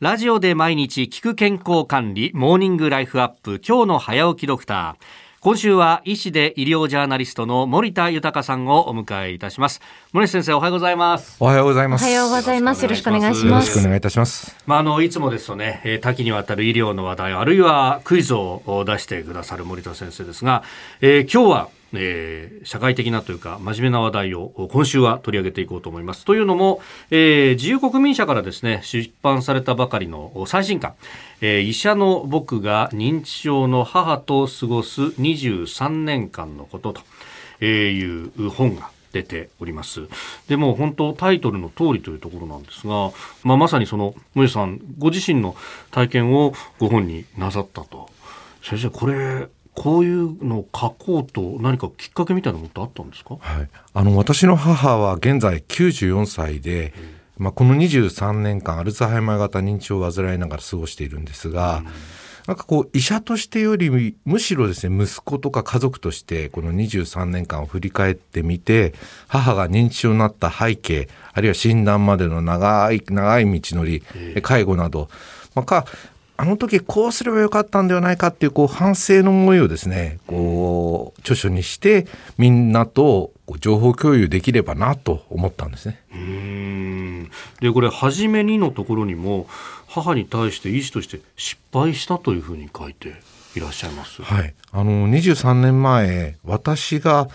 ラジオで毎日聞く健康管理モーニングライフアップ今日の早起きドクター。今週は医師で医療ジャーナリストの森田豊さんをお迎えいたします。森田先生おはようございます。おはようございます。おはようございます。よろしくお願いしよろますしくお願いいたします。まあ、あのいつもですとね、えー多岐にわたる医療の話題あるいはクイズを出してくださる森田先生ですが、えー今日は、えー社会的なというか真面目な話題を今週は取り上げていこうと思います。というのも、えー自由国民社からですね出版されたばかりの最新刊、えー医者の僕が認知症の母と過ごす23年間のことという本が出ております。でも本当タイトルの通りというところなんですが、まあ、まさにその森さんご自身の体験をご本になさったと。先生これこういうのを書こうと何かきっかけみたいなものってあったんですか？はい。あの私の母は現在94歳で、まあ、この23年間アルツハイマー型認知症を患いながら過ごしているんですが、なんかこう医者としてよりむしろですね息子とか家族としてこの23年間を振り返ってみて母が認知症になった背景あるいは診断までの長い長い道のり介護など、まあ、かあの時こうすればよかったんではないかっていうこう反省の思いをですねこう著書にしてみんなと情報共有できればなと思ったんですね。うーんでこれ初めにのところにも母に対して医師として失敗したというふうに書いていらっしゃいます。はい、あの23年前私が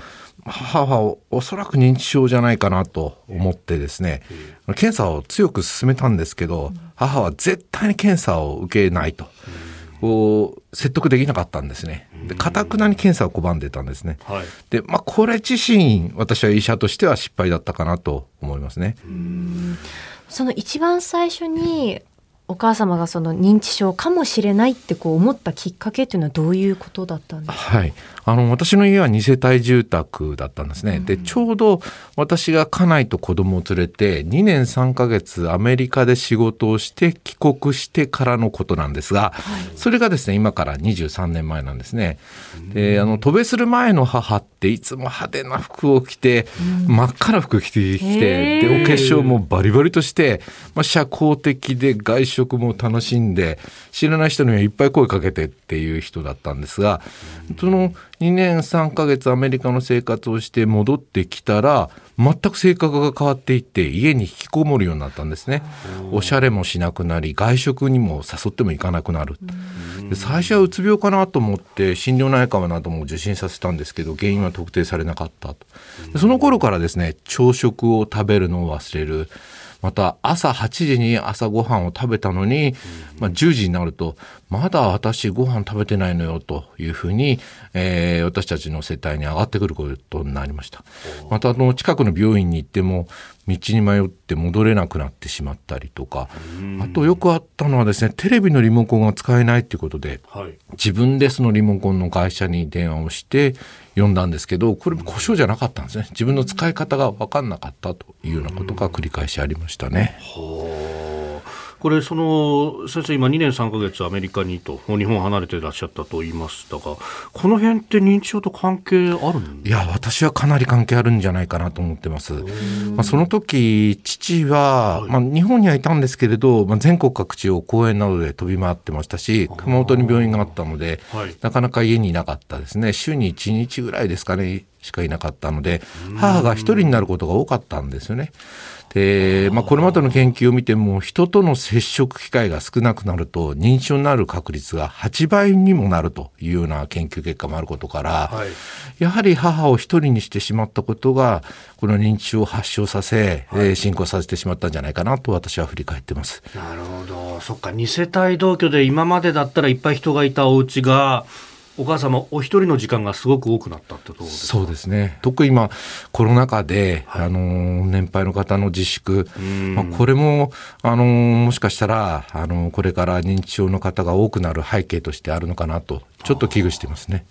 母はおそらく認知症じゃないかなと思ってですね検査を強く勧めたんですけど母は絶対に検査を受けないと。こう説得できなかったんですね。で、かたくなに検査を拒んでたんですね。はい。で、まあ、これ自身、私は医者としては失敗だったかなと思いますね。その一番最初にお母様がその認知症かもしれないってこう思ったきっかけっていうのはどういうことだったんですか？はい。あの、私の家は2世帯住宅だったんですね。で、ちょうど私が家内と子供を連れて2年3ヶ月アメリカで仕事をして帰国してからのことなんですが、それがですね、今から23年前なんですね。で、あの、渡米する前の母っていつも派手な服を着て、真っ赤な服着てきて、で、お化粧もバリバリとして、まあ、社交的で外食も楽しんで、知らない人にはいっぱい声かけてっていう人だったんですが、その2年3ヶ月アメリカの生活をして戻ってきたら、全く性格が変わっていって家に引きこもるようになったんですね。おしゃれもしなくなり、外食にも誘っても行かなくなる。で最初はうつ病かなと思って心療内科なども受診させたんですけど原因は特定されなかったとでその頃からですね朝食を食べるのを忘れるまた朝8時に朝ごはんを食べたのに、まあ、10時になるとまだ私ご飯食べてないのよというふうに、えー私たちの世帯に上がってくることになりました。またあの近くの病院に行っても道に迷って戻れなくなってしまったりとか。あとよくあったのはですねテレビのリモコンが使えないっていうことではい。自分でそのリモコンの会社に電話をして呼んだんですけどこれ故障じゃなかったんですね。自分の使い方が分かんなかったというようなことが繰り返しありましたね。これその先生今2年3ヶ月アメリカにと日本を離れていらっしゃったと言いましたがこの辺って認知症と関係あるんいや私はかなり関係あるんじゃないかなと思ってます。まあ、その時父は、まあ、日本にはいたんですけれど、まあ、全国各地を公園などで飛び回ってましたし熊本に病院があったので、はい。なかなか家にいなかったですね。週に1日ぐらいですかねしかいなかったので母が一人になることが多かったんですよね。で、まあ、これまでの研究を見ても人との接触機会が少なくなると認知症になる確率が8倍にもなるというような研究結果もあることから、はい。やはり母を一人にしてしまったことがこの認知症を発症させ、えー進行させてしまったんじゃないかなと私は振り返ってます。なるほど。そっか。2世帯同居で今までだったらいっぱい人がいたお家がお母様お一人の時間がすごく多くなったってことですか？そうですね。特に今、コロナ禍で、あのー、年配の方の自粛、まあ、これも、あのー、もしかしたら、あのー、これから認知症の方が多くなる背景としてあるのかなと、ちょっと危惧していますね。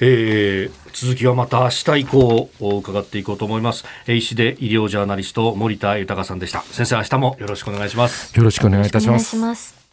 えー続きはまた明日以降伺っていこうと思います。えー医師で医療ジャーナリスト森田豊さんでした。先生明日もよろしくお願いします。よろしくお願いいた。します